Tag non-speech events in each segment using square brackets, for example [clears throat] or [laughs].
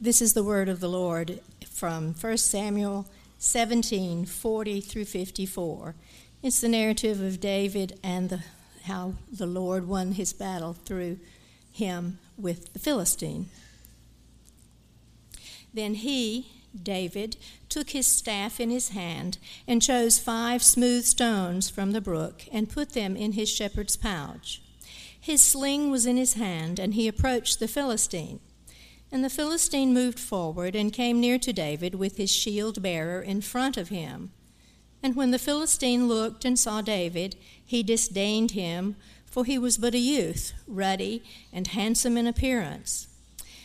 This is the word of the Lord from 1 Samuel 17 40 through 54. It's the narrative of David and the, how the Lord won his battle through him with the Philistine. Then he, David, took his staff in his hand and chose five smooth stones from the brook and put them in his shepherd's pouch. His sling was in his hand, and he approached the Philistine. And the Philistine moved forward and came near to David with his shield bearer in front of him. And when the Philistine looked and saw David, he disdained him, for he was but a youth, ruddy and handsome in appearance.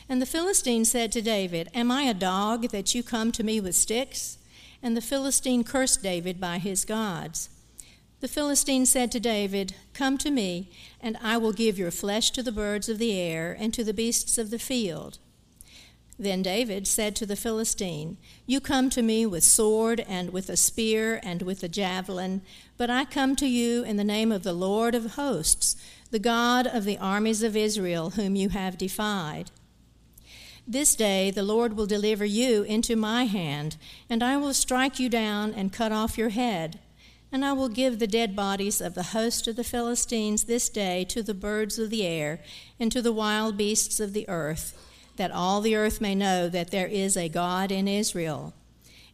And the Philistine said to David, Am I a dog that you come to me with sticks? And the Philistine cursed David by his gods. The Philistine said to David, Come to me, and I will give your flesh to the birds of the air and to the beasts of the field. Then David said to the Philistine, You come to me with sword and with a spear and with a javelin, but I come to you in the name of the Lord of hosts, the God of the armies of Israel, whom you have defied. This day the Lord will deliver you into my hand, and I will strike you down and cut off your head. And I will give the dead bodies of the host of the Philistines this day to the birds of the air and to the wild beasts of the earth that all the earth may know that there is a God in Israel,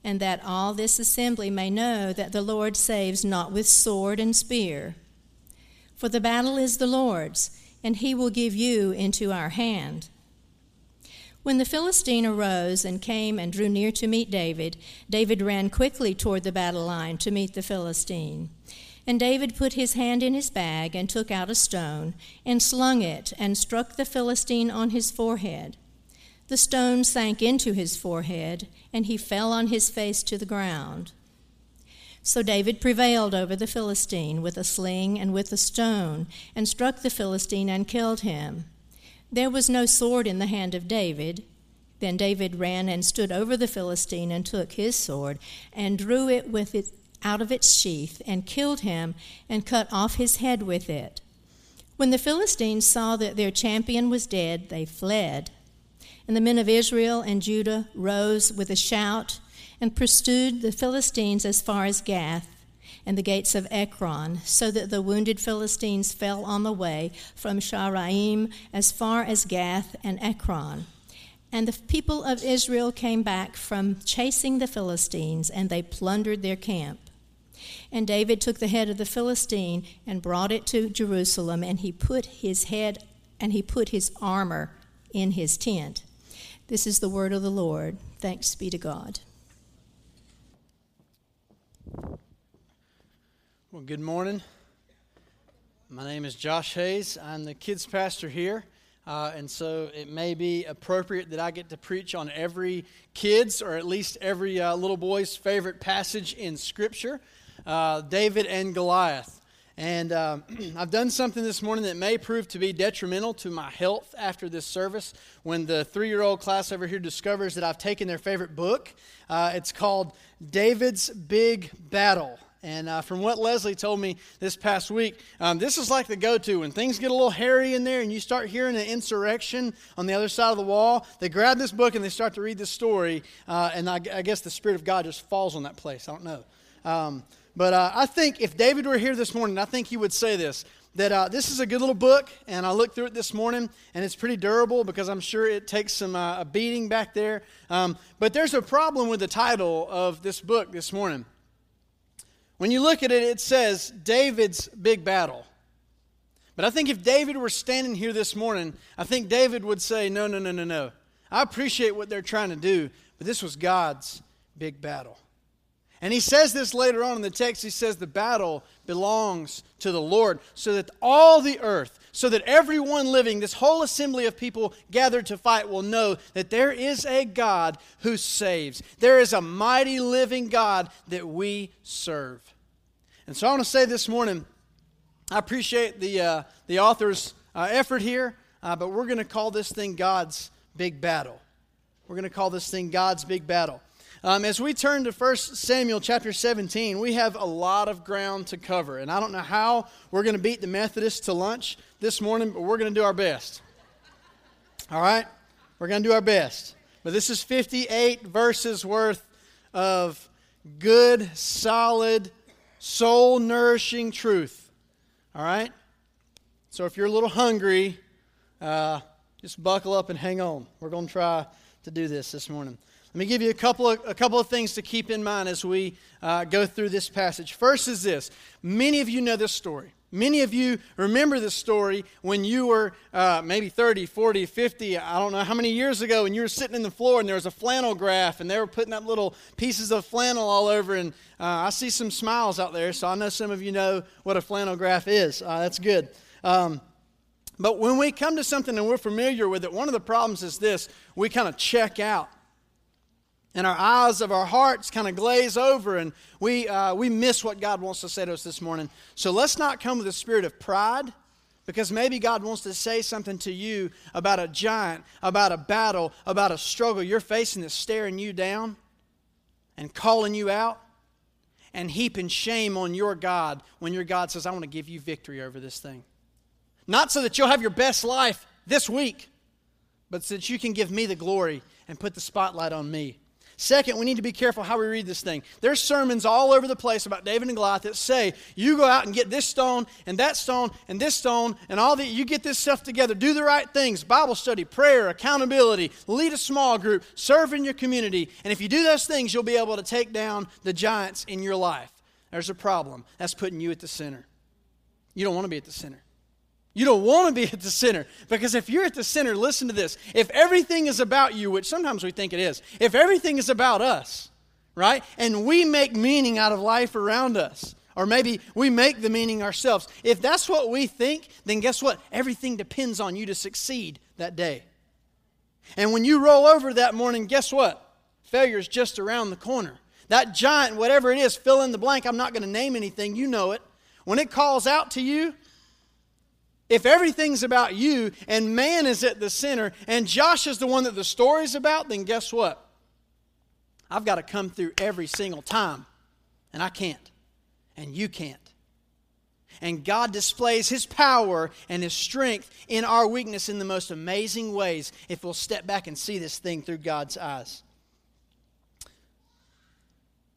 and that all this assembly may know that the Lord saves not with sword and spear. For the battle is the Lord's, and he will give you into our hand. When the Philistine arose and came and drew near to meet David, David ran quickly toward the battle line to meet the Philistine. And David put his hand in his bag and took out a stone and slung it and struck the Philistine on his forehead. The stone sank into his forehead, and he fell on his face to the ground. So David prevailed over the Philistine with a sling and with a stone, and struck the Philistine and killed him. There was no sword in the hand of David. Then David ran and stood over the Philistine and took his sword and drew it with it out of its sheath and killed him and cut off his head with it. When the Philistines saw that their champion was dead, they fled. And the men of Israel and Judah rose with a shout and pursued the Philistines as far as Gath and the gates of Ekron, so that the wounded Philistines fell on the way from Shaaraim as far as Gath and Ekron. And the people of Israel came back from chasing the Philistines, and they plundered their camp. And David took the head of the Philistine and brought it to Jerusalem, and he put his head and he put his armor in his tent. This is the word of the Lord. Thanks be to God. Well, good morning. My name is Josh Hayes. I'm the kids pastor here. Uh, and so it may be appropriate that I get to preach on every kid's or at least every uh, little boy's favorite passage in Scripture uh, David and Goliath. And um, [clears throat] I've done something this morning that may prove to be detrimental to my health after this service. When the three year old class over here discovers that I've taken their favorite book, uh, it's called David's Big Battle. And uh, from what Leslie told me this past week, um, this is like the go to. When things get a little hairy in there and you start hearing an insurrection on the other side of the wall, they grab this book and they start to read this story. Uh, and I, I, guess the Spirit of God just falls on that place. I don't know. Um, but uh, I think if David were here this morning, I think he would say this that uh, this is a good little book, and I looked through it this morning, and it's pretty durable because I'm sure it takes some uh, a beating back there. Um, but there's a problem with the title of this book this morning. When you look at it, it says David's big battle. But I think if David were standing here this morning, I think David would say, No, no, no, no, no. I appreciate what they're trying to do, but this was God's big battle. And he says this later on in the text. He says, The battle belongs to the Lord, so that all the earth, so that everyone living, this whole assembly of people gathered to fight, will know that there is a God who saves. There is a mighty living God that we serve. And so I want to say this morning, I appreciate the, uh, the author's uh, effort here, uh, but we're going to call this thing God's big battle. We're going to call this thing God's big battle. Um, as we turn to 1 Samuel chapter 17, we have a lot of ground to cover. And I don't know how we're going to beat the Methodists to lunch this morning, but we're going to do our best. All right? We're going to do our best. But this is 58 verses worth of good, solid, soul nourishing truth. All right? So if you're a little hungry, uh, just buckle up and hang on. We're going to try to do this this morning. Let me give you a couple of, a couple of things to keep in mind as we uh, go through this passage. First is this many of you know this story. Many of you remember this story when you were uh, maybe 30, 40, 50, I don't know how many years ago, and you were sitting in the floor and there was a flannel graph and they were putting up little pieces of flannel all over. And uh, I see some smiles out there, so I know some of you know what a flannel graph is. Uh, that's good. Um, but when we come to something and we're familiar with it, one of the problems is this we kind of check out and our eyes of our hearts kind of glaze over and we, uh, we miss what God wants to say to us this morning. So let's not come with a spirit of pride because maybe God wants to say something to you about a giant, about a battle, about a struggle you're facing that's staring you down and calling you out and heaping shame on your God when your God says, I want to give you victory over this thing. Not so that you'll have your best life this week, but so you can give me the glory and put the spotlight on me. Second, we need to be careful how we read this thing. There's sermons all over the place about David and Goliath that say, you go out and get this stone and that stone and this stone and all that. you get this stuff together. Do the right things. Bible study, prayer, accountability, lead a small group, serve in your community. And if you do those things, you'll be able to take down the giants in your life. There's a problem. That's putting you at the center. You don't want to be at the center. You don't want to be [laughs] at the center because if you're at the center, listen to this. If everything is about you, which sometimes we think it is, if everything is about us, right, and we make meaning out of life around us, or maybe we make the meaning ourselves, if that's what we think, then guess what? Everything depends on you to succeed that day. And when you roll over that morning, guess what? Failure's just around the corner. That giant, whatever it is, fill in the blank, I'm not going to name anything, you know it. When it calls out to you, if everything's about you and man is at the center and Josh is the one that the story's about, then guess what? I've got to come through every single time. And I can't. And you can't. And God displays His power and His strength in our weakness in the most amazing ways if we'll step back and see this thing through God's eyes.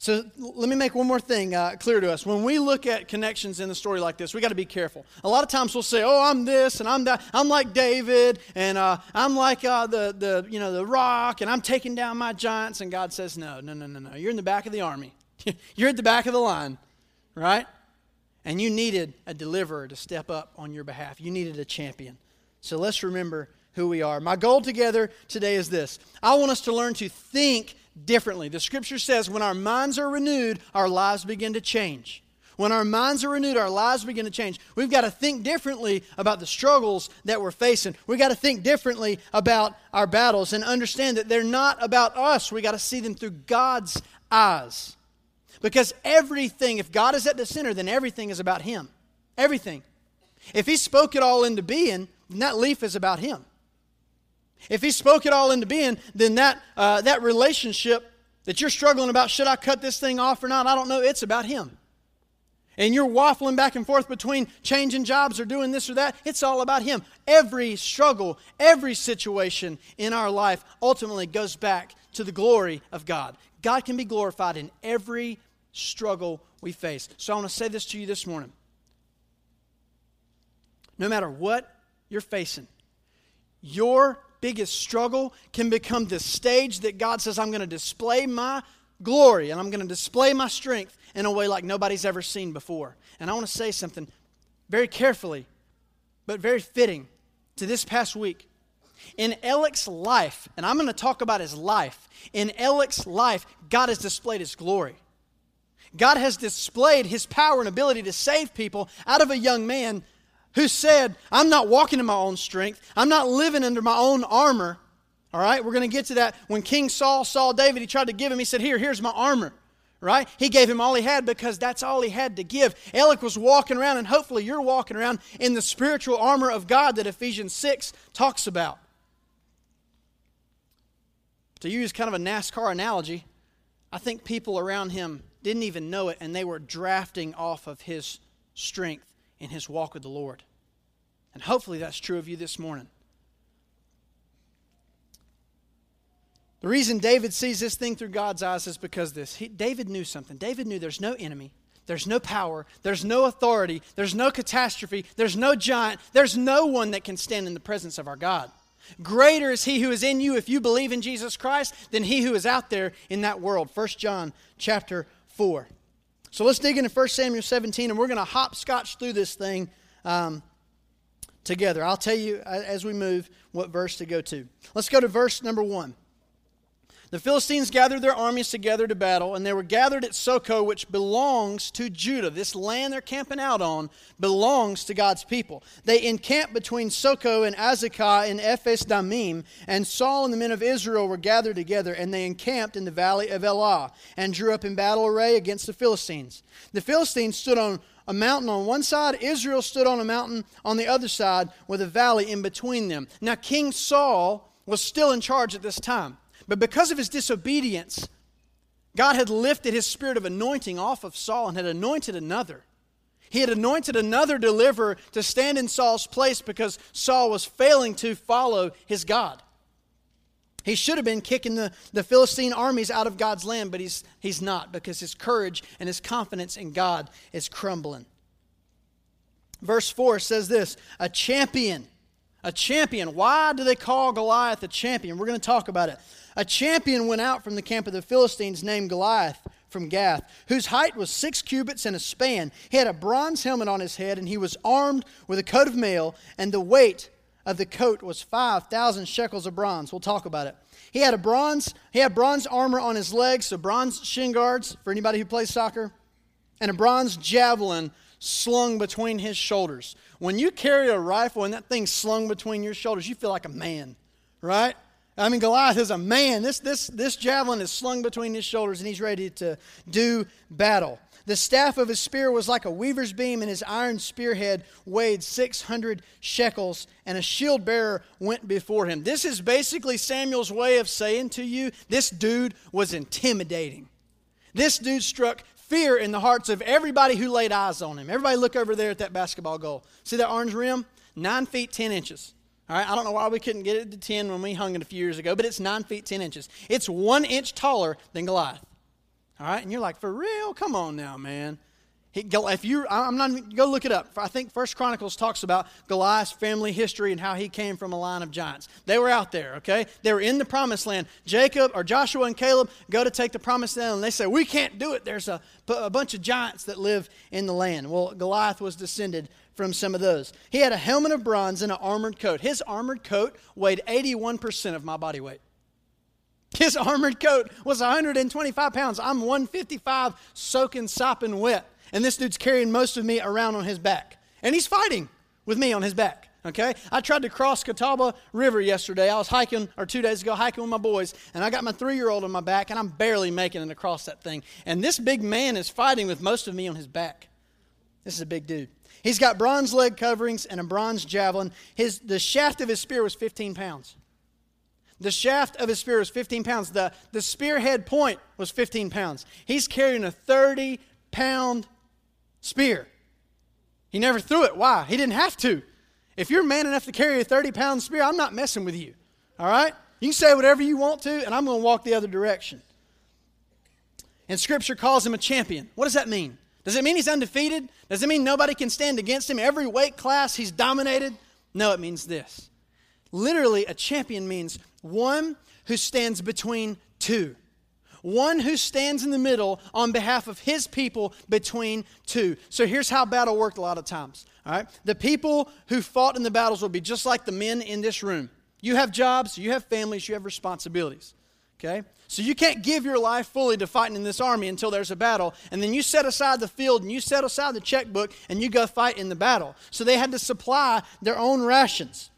So let me make one more thing uh, clear to us. When we look at connections in the story like this, we got to be careful. A lot of times we'll say, "Oh, I'm this and I'm that. I'm like David and uh, I'm like uh, the the you know the rock and I'm taking down my giants." And God says, "No, no, no, no, no. You're in the back of the army. [laughs] You're at the back of the line, right? And you needed a deliverer to step up on your behalf. You needed a champion. So let's remember who we are. My goal together today is this: I want us to learn to think." Differently. The scripture says when our minds are renewed, our lives begin to change. When our minds are renewed, our lives begin to change. We've got to think differently about the struggles that we're facing. We've got to think differently about our battles and understand that they're not about us. We've got to see them through God's eyes. Because everything, if God is at the center, then everything is about Him. Everything. If He spoke it all into being, then that leaf is about Him. If he spoke it all into being, then that, uh, that relationship that you're struggling about, should I cut this thing off or not? I don't know. It's about him. And you're waffling back and forth between changing jobs or doing this or that. It's all about him. Every struggle, every situation in our life ultimately goes back to the glory of God. God can be glorified in every struggle we face. So I want to say this to you this morning. No matter what you're facing, your biggest struggle can become the stage that God says, I'm going to display my glory and I'm going to display my strength in a way like nobody's ever seen before. And I want to say something very carefully, but very fitting to this past week. In Alec's life, and I'm going to talk about his life, in Alec's life, God has displayed his glory. God has displayed his power and ability to save people out of a young man who said, I'm not walking in my own strength, I'm not living under my own armor. All right, we're going to get to that. When King Saul saw David, he tried to give him, he said, Here, here's my armor. Right? He gave him all he had because that's all he had to give. Alec was walking around, and hopefully you're walking around in the spiritual armor of God that Ephesians 6 talks about. To use kind of a NASCAR analogy, I think people around him didn't even know it, and they were drafting off of his strength in his walk with the Lord. And hopefully that's true of you this morning. The reason David sees this thing through God's eyes is because this. He, David knew something. David knew there's no enemy, there's no power, there's no authority, there's no catastrophe, there's no giant, there's no one that can stand in the presence of our God. Greater is he who is in you if you believe in Jesus Christ than he who is out there in that world. 1 John chapter 4. So let's dig into 1 Samuel 17, and we're going to hopscotch through this thing um, together. I'll tell you as we move what verse to go to. Let's go to verse number 1. The Philistines gathered their armies together to battle, and they were gathered at Socoh, which belongs to Judah. This land they're camping out on belongs to God's people. They encamped between Socoh and Azekah in Ephes Dammim, and Saul and the men of Israel were gathered together, and they encamped in the valley of Elah, and drew up in battle array against the Philistines. The Philistines stood on a mountain on one side, Israel stood on a mountain on the other side, with a valley in between them. Now, King Saul was still in charge at this time. But because of his disobedience, God had lifted his spirit of anointing off of Saul and had anointed another. He had anointed another deliverer to stand in Saul's place because Saul was failing to follow his God. He should have been kicking the, the Philistine armies out of God's land, but he's, he's not because his courage and his confidence in God is crumbling. Verse 4 says this A champion. A champion. Why do they call Goliath a champion? We're going to talk about it. A champion went out from the camp of the Philistines named Goliath from Gath, whose height was six cubits and a span. He had a bronze helmet on his head, and he was armed with a coat of mail, and the weight of the coat was 5,000 shekels of bronze. We'll talk about it. He had a bronze, he had bronze armor on his legs, so bronze shin guards for anybody who plays soccer, and a bronze javelin slung between his shoulders. When you carry a rifle and that thing's slung between your shoulders, you feel like a man, right? I mean, Goliath is a man. This, this, this javelin is slung between his shoulders, and he's ready to do battle. The staff of his spear was like a weaver's beam, and his iron spearhead weighed 600 shekels, and a shield bearer went before him. This is basically Samuel's way of saying to you this dude was intimidating. This dude struck fear in the hearts of everybody who laid eyes on him. Everybody look over there at that basketball goal. See that orange rim? Nine feet, 10 inches. All right, I don't know why we couldn't get it to 10 when we hung it a few years ago, but it's 9 feet 10 inches. It's one inch taller than Goliath. All right, and you're like, for real? Come on now, man. He, if you, I'm not go look it up. I think First Chronicles talks about Goliath's family history and how he came from a line of giants. They were out there, okay? They were in the promised land. Jacob or Joshua and Caleb go to take the promised land, and they say, "We can't do it. There's a, a bunch of giants that live in the land." Well, Goliath was descended from some of those. He had a helmet of bronze and an armored coat. His armored coat weighed 81% of my body weight. His armored coat was 125 pounds. I'm 155, soaking, sopping wet. And this dude's carrying most of me around on his back. And he's fighting with me on his back. Okay? I tried to cross Catawba River yesterday. I was hiking, or two days ago, hiking with my boys, and I got my three year old on my back, and I'm barely making it across that thing. And this big man is fighting with most of me on his back. This is a big dude. He's got bronze leg coverings and a bronze javelin. His, the shaft of his spear was 15 pounds. The shaft of his spear was 15 pounds. The, the spearhead point was 15 pounds. He's carrying a 30 pound spear. He never threw it. Why? He didn't have to. If you're man enough to carry a 30 pound spear, I'm not messing with you. All right? You can say whatever you want to, and I'm going to walk the other direction. And Scripture calls him a champion. What does that mean? Does it mean he's undefeated? Does it mean nobody can stand against him? Every weight class he's dominated? No, it means this. Literally, a champion means one who stands between two. One who stands in the middle on behalf of his people between two. So here's how battle worked a lot of times. All right? The people who fought in the battles will be just like the men in this room. You have jobs, you have families, you have responsibilities. Okay? So you can't give your life fully to fighting in this army until there's a battle. And then you set aside the field and you set aside the checkbook and you go fight in the battle. So they had to supply their own rations.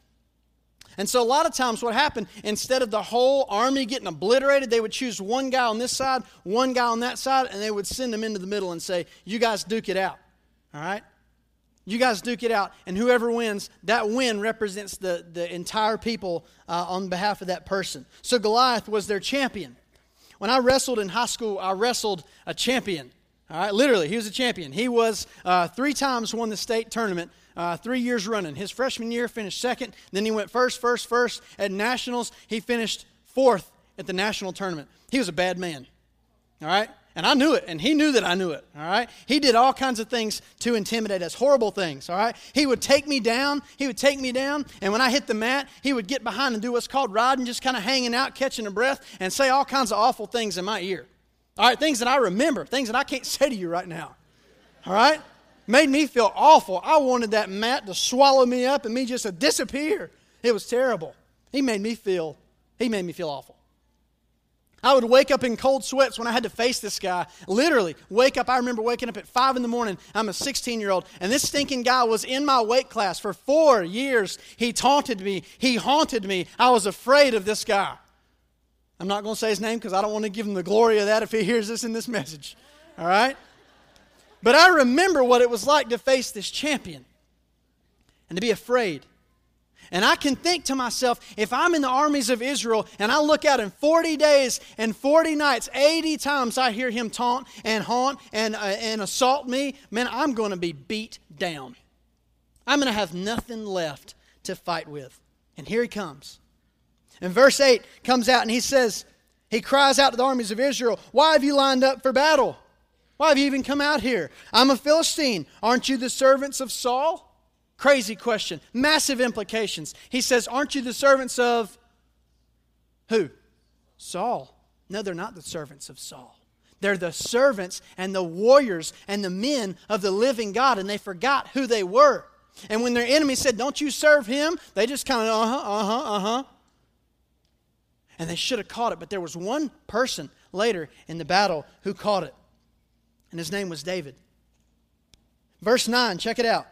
And so a lot of times what happened, instead of the whole army getting obliterated, they would choose one guy on this side, one guy on that side, and they would send them into the middle and say, You guys duke it out. All right? You guys duke it out, and whoever wins, that win represents the, the entire people uh, on behalf of that person. So Goliath was their champion. When I wrestled in high school, I wrestled a champion. All right, literally, he was a champion. He was uh, three times won the state tournament, uh, three years running. His freshman year finished second. Then he went first, first, first at nationals. He finished fourth at the national tournament. He was a bad man. All right? And I knew it, and he knew that I knew it. All right? He did all kinds of things to intimidate us, horrible things. All right? He would take me down. He would take me down, and when I hit the mat, he would get behind and do what's called riding, just kind of hanging out, catching a breath, and say all kinds of awful things in my ear. All right? Things that I remember, things that I can't say to you right now. All right? Made me feel awful. I wanted that mat to swallow me up and me just to disappear. It was terrible. He made me feel, he made me feel awful. I would wake up in cold sweats when I had to face this guy. Literally, wake up. I remember waking up at 5 in the morning. I'm a 16 year old, and this stinking guy was in my weight class for four years. He taunted me, he haunted me. I was afraid of this guy. I'm not going to say his name because I don't want to give him the glory of that if he hears this in this message. All right? But I remember what it was like to face this champion and to be afraid. And I can think to myself, if I'm in the armies of Israel and I look out in 40 days and 40 nights, 80 times I hear him taunt and haunt and, uh, and assault me, man, I'm going to be beat down. I'm going to have nothing left to fight with. And here he comes. And verse 8 comes out and he says, he cries out to the armies of Israel, Why have you lined up for battle? Why have you even come out here? I'm a Philistine. Aren't you the servants of Saul? Crazy question. Massive implications. He says, Aren't you the servants of who? Saul. No, they're not the servants of Saul. They're the servants and the warriors and the men of the living God, and they forgot who they were. And when their enemy said, Don't you serve him? They just kind of, uh huh, uh huh, uh huh. And they should have caught it, but there was one person later in the battle who caught it and his name was David. Verse 9, check it out.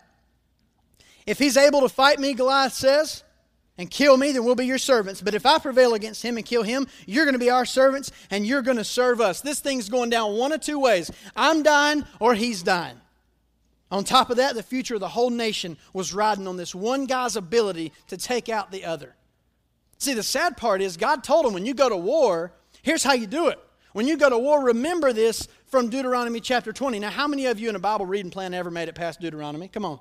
If he's able to fight me, Goliath says, and kill me, then we'll be your servants. But if I prevail against him and kill him, you're going to be our servants and you're going to serve us. This thing's going down one of two ways I'm dying or he's dying. On top of that, the future of the whole nation was riding on this one guy's ability to take out the other. See, the sad part is God told him when you go to war, here's how you do it. When you go to war, remember this from Deuteronomy chapter 20. Now, how many of you in a Bible reading plan ever made it past Deuteronomy? Come on.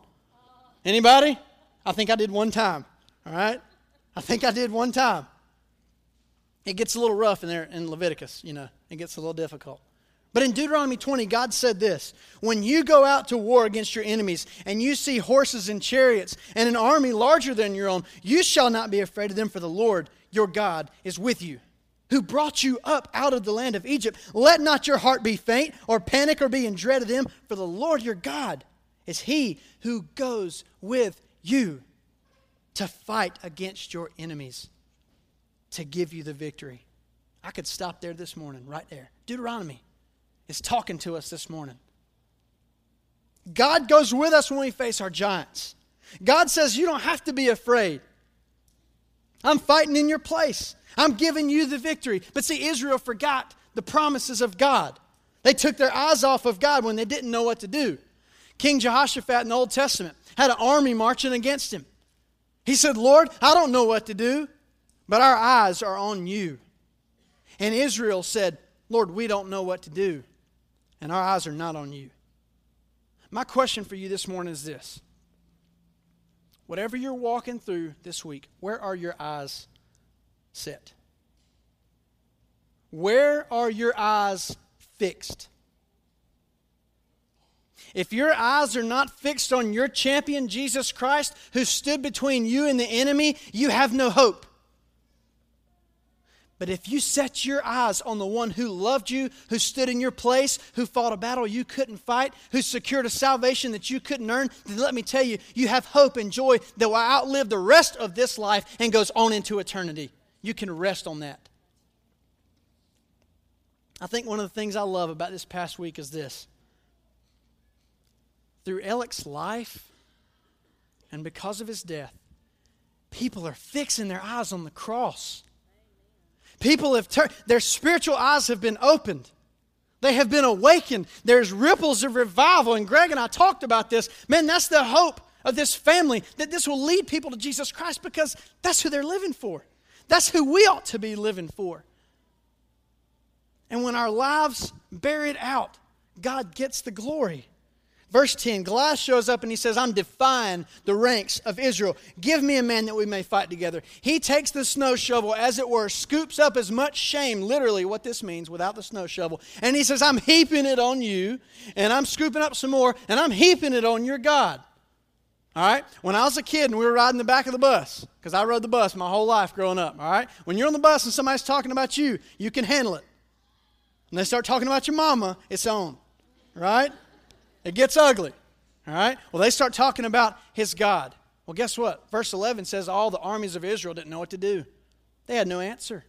Anybody? I think I did one time. All right? I think I did one time. It gets a little rough in there in Leviticus, you know. It gets a little difficult. But in Deuteronomy 20, God said this When you go out to war against your enemies, and you see horses and chariots, and an army larger than your own, you shall not be afraid of them, for the Lord your God is with you who brought you up out of the land of Egypt. Let not your heart be faint or panic or be in dread of them, for the Lord your God is he who goes with you to fight against your enemies, to give you the victory. I could stop there this morning, right there. Deuteronomy is talking to us this morning. God goes with us when we face our giants. God says, You don't have to be afraid. I'm fighting in your place. I'm giving you the victory. But see, Israel forgot the promises of God. They took their eyes off of God when they didn't know what to do. King Jehoshaphat in the Old Testament had an army marching against him. He said, Lord, I don't know what to do, but our eyes are on you. And Israel said, Lord, we don't know what to do, and our eyes are not on you. My question for you this morning is this Whatever you're walking through this week, where are your eyes set? Where are your eyes fixed? If your eyes are not fixed on your champion, Jesus Christ, who stood between you and the enemy, you have no hope. But if you set your eyes on the one who loved you, who stood in your place, who fought a battle you couldn't fight, who secured a salvation that you couldn't earn, then let me tell you, you have hope and joy that will outlive the rest of this life and goes on into eternity. You can rest on that. I think one of the things I love about this past week is this. Through Alec's life and because of his death, people are fixing their eyes on the cross. People have turned, their spiritual eyes have been opened. They have been awakened. There's ripples of revival. And Greg and I talked about this. Man, that's the hope of this family that this will lead people to Jesus Christ because that's who they're living for. That's who we ought to be living for. And when our lives bear it out, God gets the glory. Verse 10 Goliath shows up and he says, I'm defying the ranks of Israel. Give me a man that we may fight together. He takes the snow shovel, as it were, scoops up as much shame, literally what this means without the snow shovel, and he says, I'm heaping it on you, and I'm scooping up some more, and I'm heaping it on your God. All right? When I was a kid and we were riding the back of the bus, because I rode the bus my whole life growing up, all right? When you're on the bus and somebody's talking about you, you can handle it. When they start talking about your mama, it's on, right? It gets ugly. All right? Well, they start talking about his God. Well, guess what? Verse 11 says all the armies of Israel didn't know what to do, they had no answer.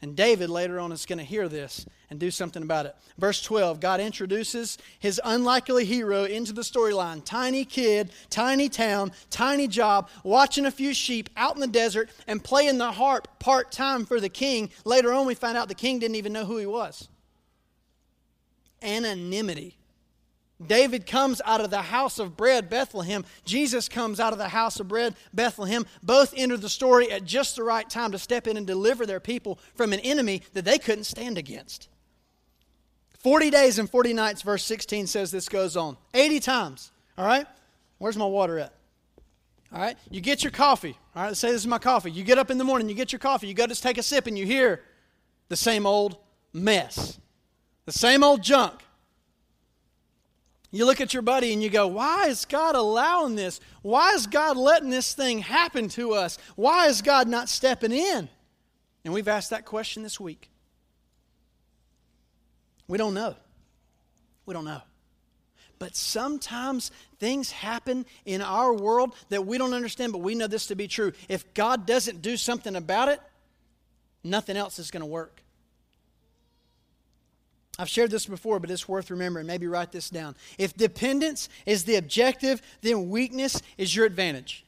And David later on is going to hear this and do something about it. Verse 12 God introduces his unlikely hero into the storyline. Tiny kid, tiny town, tiny job, watching a few sheep out in the desert and playing the harp part time for the king. Later on, we find out the king didn't even know who he was. Anonymity David comes out of the house of bread, Bethlehem. Jesus comes out of the house of bread, Bethlehem. Both enter the story at just the right time to step in and deliver their people from an enemy that they couldn't stand against. 40 days and 40 nights, verse 16 says this goes on. 80 times. All right? Where's my water at? All right? You get your coffee. All right? Let's say this is my coffee. You get up in the morning, you get your coffee, you go to take a sip, and you hear the same old mess, the same old junk. You look at your buddy and you go, Why is God allowing this? Why is God letting this thing happen to us? Why is God not stepping in? And we've asked that question this week. We don't know. We don't know. But sometimes things happen in our world that we don't understand, but we know this to be true. If God doesn't do something about it, nothing else is going to work. I've shared this before, but it's worth remembering. Maybe write this down. If dependence is the objective, then weakness is your advantage.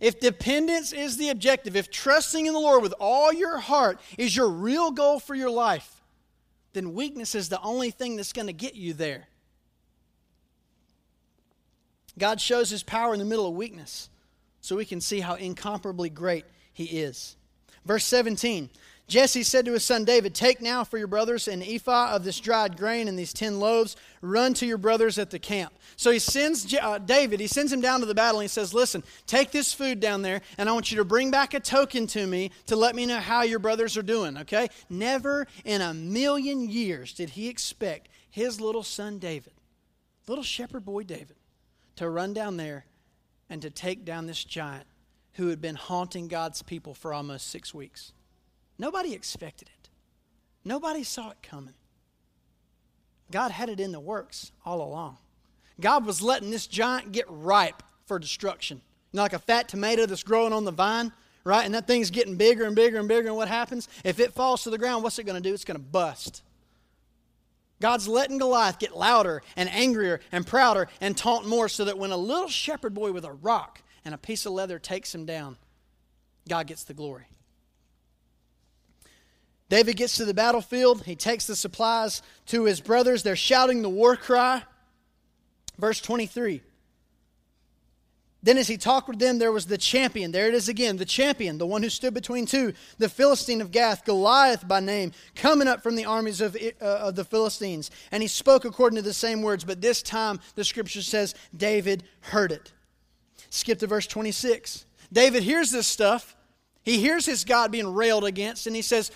If dependence is the objective, if trusting in the Lord with all your heart is your real goal for your life, then weakness is the only thing that's going to get you there. God shows his power in the middle of weakness so we can see how incomparably great he is. Verse 17 Jesse said to his son David, Take now for your brothers an ephah of this dried grain and these ten loaves. Run to your brothers at the camp. So he sends uh, David, he sends him down to the battle and he says, Listen, take this food down there and I want you to bring back a token to me to let me know how your brothers are doing, okay? Never in a million years did he expect his little son David, little shepherd boy David, to run down there and to take down this giant who had been haunting God's people for almost six weeks. Nobody expected it, nobody saw it coming. God had it in the works all along. God was letting this giant get ripe for destruction. You know, like a fat tomato that's growing on the vine, right? And that thing's getting bigger and bigger and bigger. And what happens? If it falls to the ground, what's it going to do? It's going to bust. God's letting Goliath get louder and angrier and prouder and taunt more so that when a little shepherd boy with a rock and a piece of leather takes him down, God gets the glory. David gets to the battlefield. He takes the supplies to his brothers. They're shouting the war cry. Verse 23. Then, as he talked with them, there was the champion. There it is again, the champion, the one who stood between two, the Philistine of Gath, Goliath by name, coming up from the armies of, uh, of the Philistines. And he spoke according to the same words, but this time the scripture says David heard it. Skip to verse 26. David hears this stuff. He hears his God being railed against, and he says,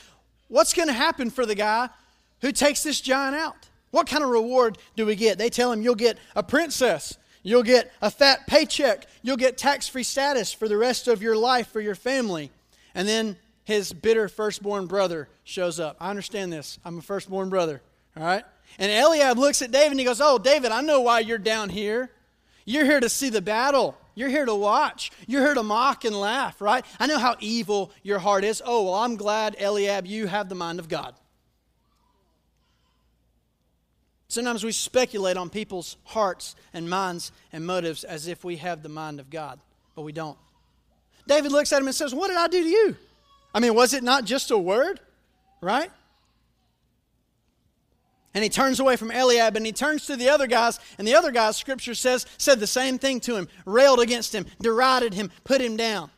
What's going to happen for the guy who takes this giant out? What kind of reward do we get? They tell him you'll get a princess, you'll get a fat paycheck, you'll get tax free status for the rest of your life for your family. And then his bitter firstborn brother shows up. I understand this. I'm a firstborn brother, all right? And Eliab looks at David and he goes, Oh, David, I know why you're down here. You're here to see the battle. You're here to watch. You're here to mock and laugh, right? I know how evil your heart is. Oh, well, I'm glad, Eliab, you have the mind of God. Sometimes we speculate on people's hearts and minds and motives as if we have the mind of God, but we don't. David looks at him and says, What did I do to you? I mean, was it not just a word, right? And he turns away from Eliab and he turns to the other guys, and the other guys, scripture says, said the same thing to him, railed against him, derided him, put him down.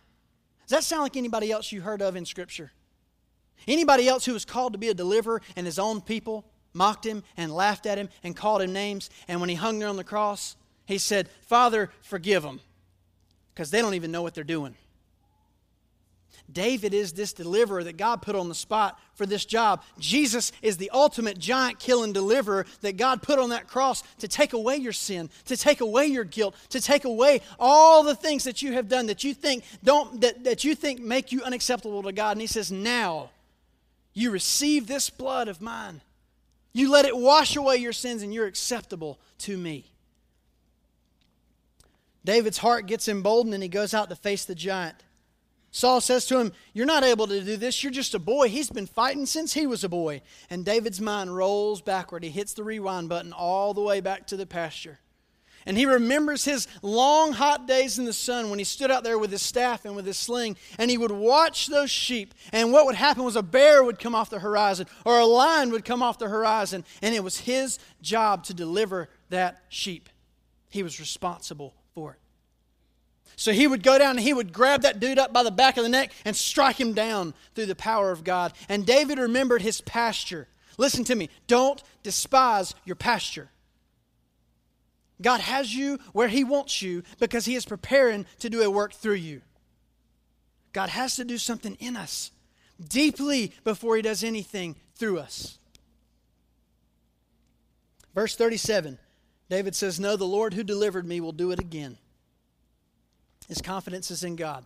Does that sound like anybody else you heard of in scripture? Anybody else who was called to be a deliverer and his own people mocked him and laughed at him and called him names. And when he hung there on the cross, he said, Father, forgive them, because they don't even know what they're doing. David is this deliverer that God put on the spot for this job. Jesus is the ultimate giant killing deliverer that God put on that cross to take away your sin, to take away your guilt, to take away all the things that you have done that you think don't that, that you think make you unacceptable to God. And he says, Now you receive this blood of mine. You let it wash away your sins and you're acceptable to me. David's heart gets emboldened and he goes out to face the giant. Saul says to him, You're not able to do this. You're just a boy. He's been fighting since he was a boy. And David's mind rolls backward. He hits the rewind button all the way back to the pasture. And he remembers his long, hot days in the sun when he stood out there with his staff and with his sling, and he would watch those sheep. And what would happen was a bear would come off the horizon, or a lion would come off the horizon, and it was his job to deliver that sheep. He was responsible for it. So he would go down and he would grab that dude up by the back of the neck and strike him down through the power of God. And David remembered his pasture. Listen to me. Don't despise your pasture. God has you where he wants you because he is preparing to do a work through you. God has to do something in us deeply before he does anything through us. Verse 37, David says, No, the Lord who delivered me will do it again. His confidence is in God.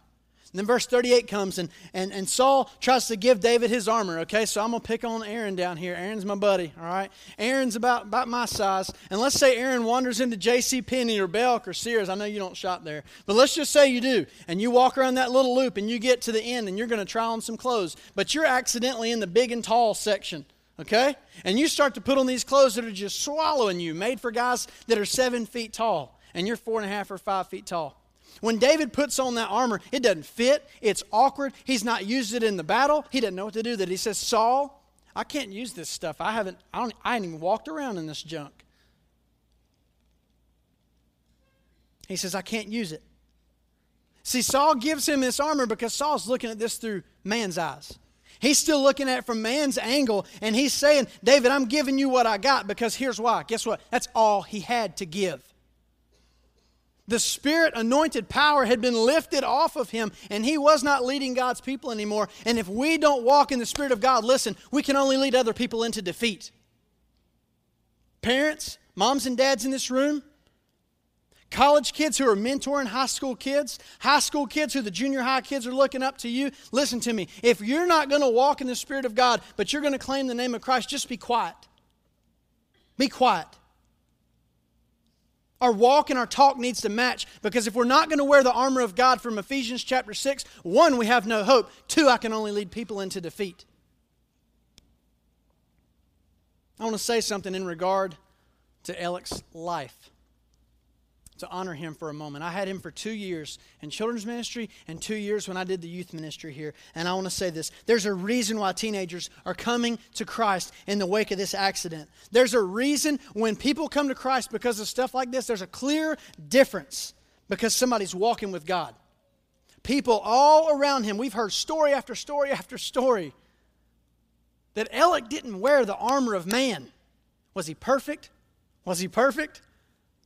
And then verse 38 comes, and, and, and Saul tries to give David his armor, okay? So I'm going to pick on Aaron down here. Aaron's my buddy, all right? Aaron's about, about my size. And let's say Aaron wanders into J.C. Penney or Belk or Sears. I know you don't shop there. But let's just say you do. And you walk around that little loop and you get to the end and you're going to try on some clothes. But you're accidentally in the big and tall section okay? And you start to put on these clothes that are just swallowing you, made for guys that are seven feet tall, and you're four and a half or five feet tall. When David puts on that armor, it doesn't fit. It's awkward. He's not used it in the battle. He doesn't know what to do. That he says, Saul, I can't use this stuff. I haven't. I don't. I ain't even walked around in this junk. He says, I can't use it. See, Saul gives him this armor because Saul's looking at this through man's eyes. He's still looking at it from man's angle, and he's saying, David, I'm giving you what I got because here's why. Guess what? That's all he had to give. The Spirit anointed power had been lifted off of him, and he was not leading God's people anymore. And if we don't walk in the Spirit of God, listen, we can only lead other people into defeat. Parents, moms and dads in this room, college kids who are mentoring high school kids, high school kids who the junior high kids are looking up to you, listen to me. If you're not going to walk in the Spirit of God, but you're going to claim the name of Christ, just be quiet. Be quiet. Our walk and our talk needs to match because if we're not going to wear the armor of God from Ephesians chapter 6, one, we have no hope. Two, I can only lead people into defeat. I want to say something in regard to Alec's life to honor him for a moment. I had him for two years in children's ministry and two years when I did the youth ministry here. And I want to say this there's a reason why teenagers are coming to Christ in the wake of this accident. There's a reason when people come to Christ because of stuff like this, there's a clear difference because somebody's walking with God. People all around him, we've heard story after story after story that Alec didn't wear the armor of man. Was he perfect? Was he perfect?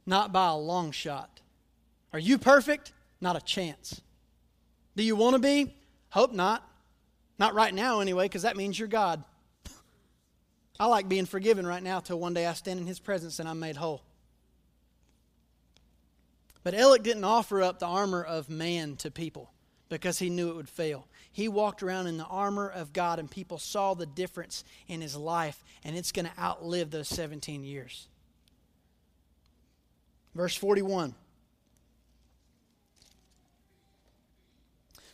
Not by a long shot. Are you perfect? Not a chance. Do you want to be? Hope not. Not right now, anyway, because that means you're God. I like being forgiven right now till one day I stand in His presence and I'm made whole. But Alec didn't offer up the armor of man to people because he knew it would fail. He walked around in the armor of God, and people saw the difference in his life, and it's going to outlive those 17 years. Verse 41.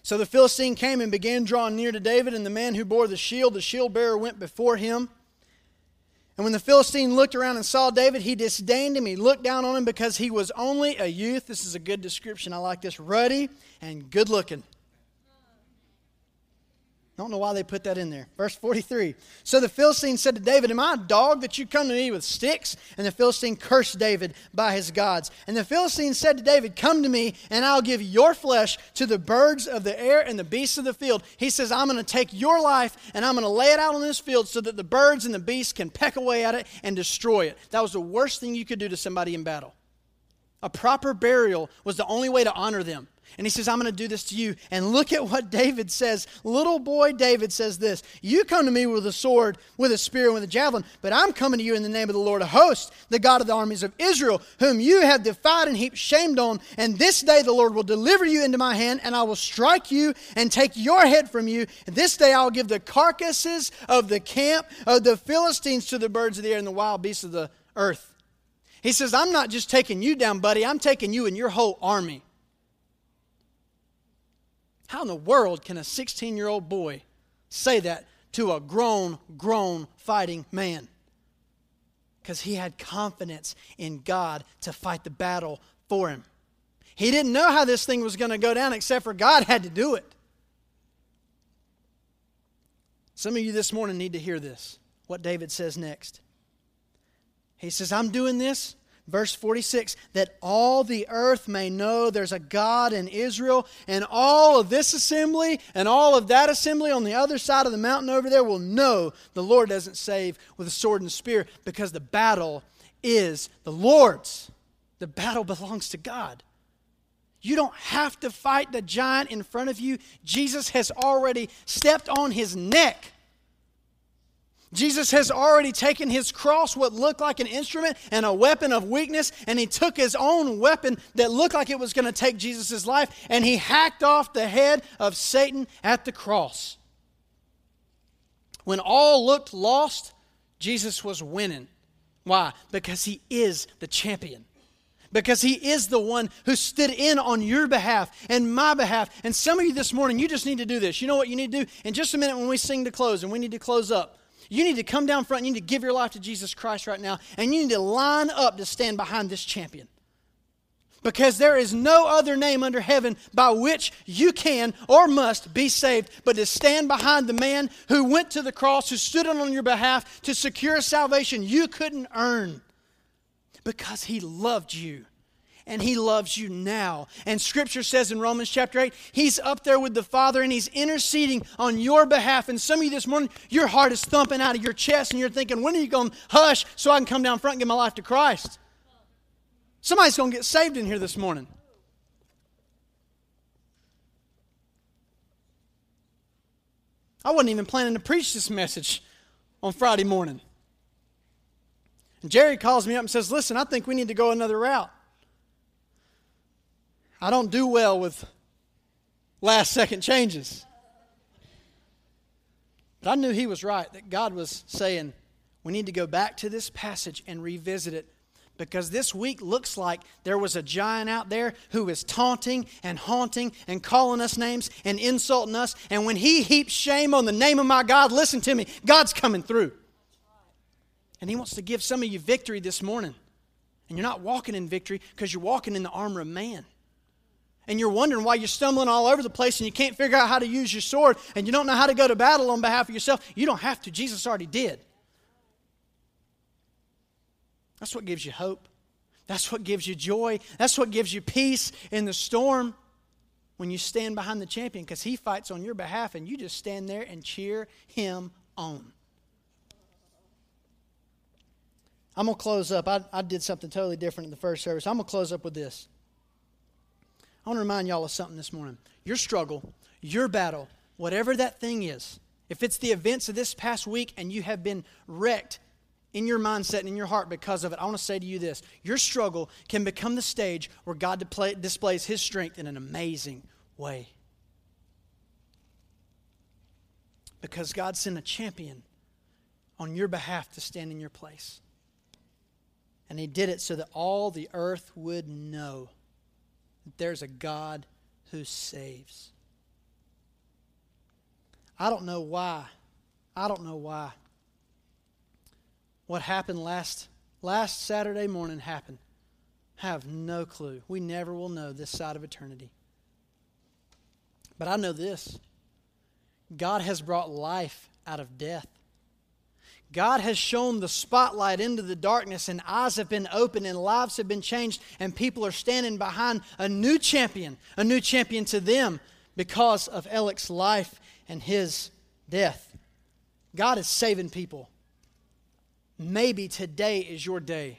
So the Philistine came and began drawing near to David, and the man who bore the shield, the shield bearer, went before him. And when the Philistine looked around and saw David, he disdained him. He looked down on him because he was only a youth. This is a good description. I like this ruddy and good looking. I don't know why they put that in there. Verse 43. So the Philistine said to David, Am I a dog that you come to me with sticks? And the Philistine cursed David by his gods. And the Philistine said to David, Come to me, and I'll give your flesh to the birds of the air and the beasts of the field. He says, I'm going to take your life and I'm going to lay it out on this field so that the birds and the beasts can peck away at it and destroy it. That was the worst thing you could do to somebody in battle. A proper burial was the only way to honor them. And he says, I'm going to do this to you. And look at what David says. Little boy David says this You come to me with a sword, with a spear, and with a javelin, but I'm coming to you in the name of the Lord of hosts, the God of the armies of Israel, whom you have defied and heaped shamed on. And this day the Lord will deliver you into my hand, and I will strike you and take your head from you. And this day I will give the carcasses of the camp of the Philistines to the birds of the air and the wild beasts of the earth. He says, I'm not just taking you down, buddy, I'm taking you and your whole army. How in the world can a 16 year old boy say that to a grown, grown fighting man? Because he had confidence in God to fight the battle for him. He didn't know how this thing was going to go down, except for God had to do it. Some of you this morning need to hear this, what David says next. He says, I'm doing this Verse 46 that all the earth may know there's a God in Israel, and all of this assembly and all of that assembly on the other side of the mountain over there will know the Lord doesn't save with a sword and spear because the battle is the Lord's. The battle belongs to God. You don't have to fight the giant in front of you. Jesus has already stepped on his neck Jesus has already taken his cross, what looked like an instrument and a weapon of weakness, and he took his own weapon that looked like it was going to take Jesus' life, and he hacked off the head of Satan at the cross. When all looked lost, Jesus was winning. Why? Because he is the champion. Because he is the one who stood in on your behalf and my behalf. And some of you this morning, you just need to do this. You know what you need to do? In just a minute, when we sing to close, and we need to close up, you need to come down front. You need to give your life to Jesus Christ right now. And you need to line up to stand behind this champion. Because there is no other name under heaven by which you can or must be saved but to stand behind the man who went to the cross, who stood on your behalf to secure salvation you couldn't earn. Because he loved you and he loves you now. And scripture says in Romans chapter 8, he's up there with the Father and he's interceding on your behalf. And some of you this morning, your heart is thumping out of your chest and you're thinking, when are you going to hush so I can come down front and give my life to Christ? Somebody's going to get saved in here this morning. I wasn't even planning to preach this message on Friday morning. And Jerry calls me up and says, Listen, I think we need to go another route. I don't do well with last second changes. But I knew he was right, that God was saying, we need to go back to this passage and revisit it because this week looks like there was a giant out there who is taunting and haunting and calling us names and insulting us. And when he heaps shame on the name of my God, listen to me, God's coming through. And he wants to give some of you victory this morning. And you're not walking in victory because you're walking in the armor of man and you're wondering why you're stumbling all over the place and you can't figure out how to use your sword and you don't know how to go to battle on behalf of yourself, you don't have to. Jesus already did. That's what gives you hope. That's what gives you joy. That's what gives you peace in the storm when you stand behind the champion because he fights on your behalf and you just stand there and cheer him on. I'm going to close up. I, I did something totally different in the first service. I'm going to close up with this. I want to remind y'all of something this morning. Your struggle, your battle, whatever that thing is, if it's the events of this past week and you have been wrecked in your mindset and in your heart because of it, I want to say to you this your struggle can become the stage where God displays His strength in an amazing way. Because God sent a champion on your behalf to stand in your place. And He did it so that all the earth would know that there's a God who saves. I don't know why. I don't know why. What happened last last Saturday morning happened. have no clue. We never will know this side of eternity. But I know this. God has brought life out of death. God has shown the spotlight into the darkness, and eyes have been opened, and lives have been changed, and people are standing behind a new champion, a new champion to them because of Alec's life and his death. God is saving people. Maybe today is your day.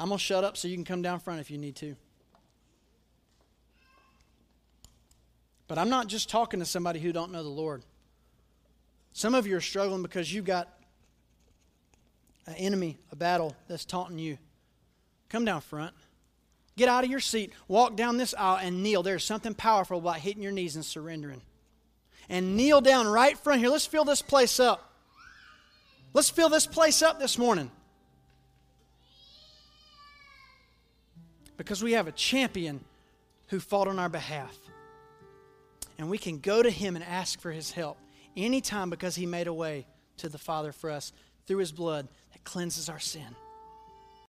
I'm going to shut up so you can come down front if you need to. But I'm not just talking to somebody who don't know the Lord. Some of you are struggling because you've got an enemy, a battle that's taunting you. Come down front. Get out of your seat, walk down this aisle, and kneel. There's something powerful about hitting your knees and surrendering. And kneel down right front here. Let's fill this place up. Let's fill this place up this morning. Because we have a champion who fought on our behalf. And we can go to him and ask for his help anytime because he made a way to the Father for us through his blood that cleanses our sin.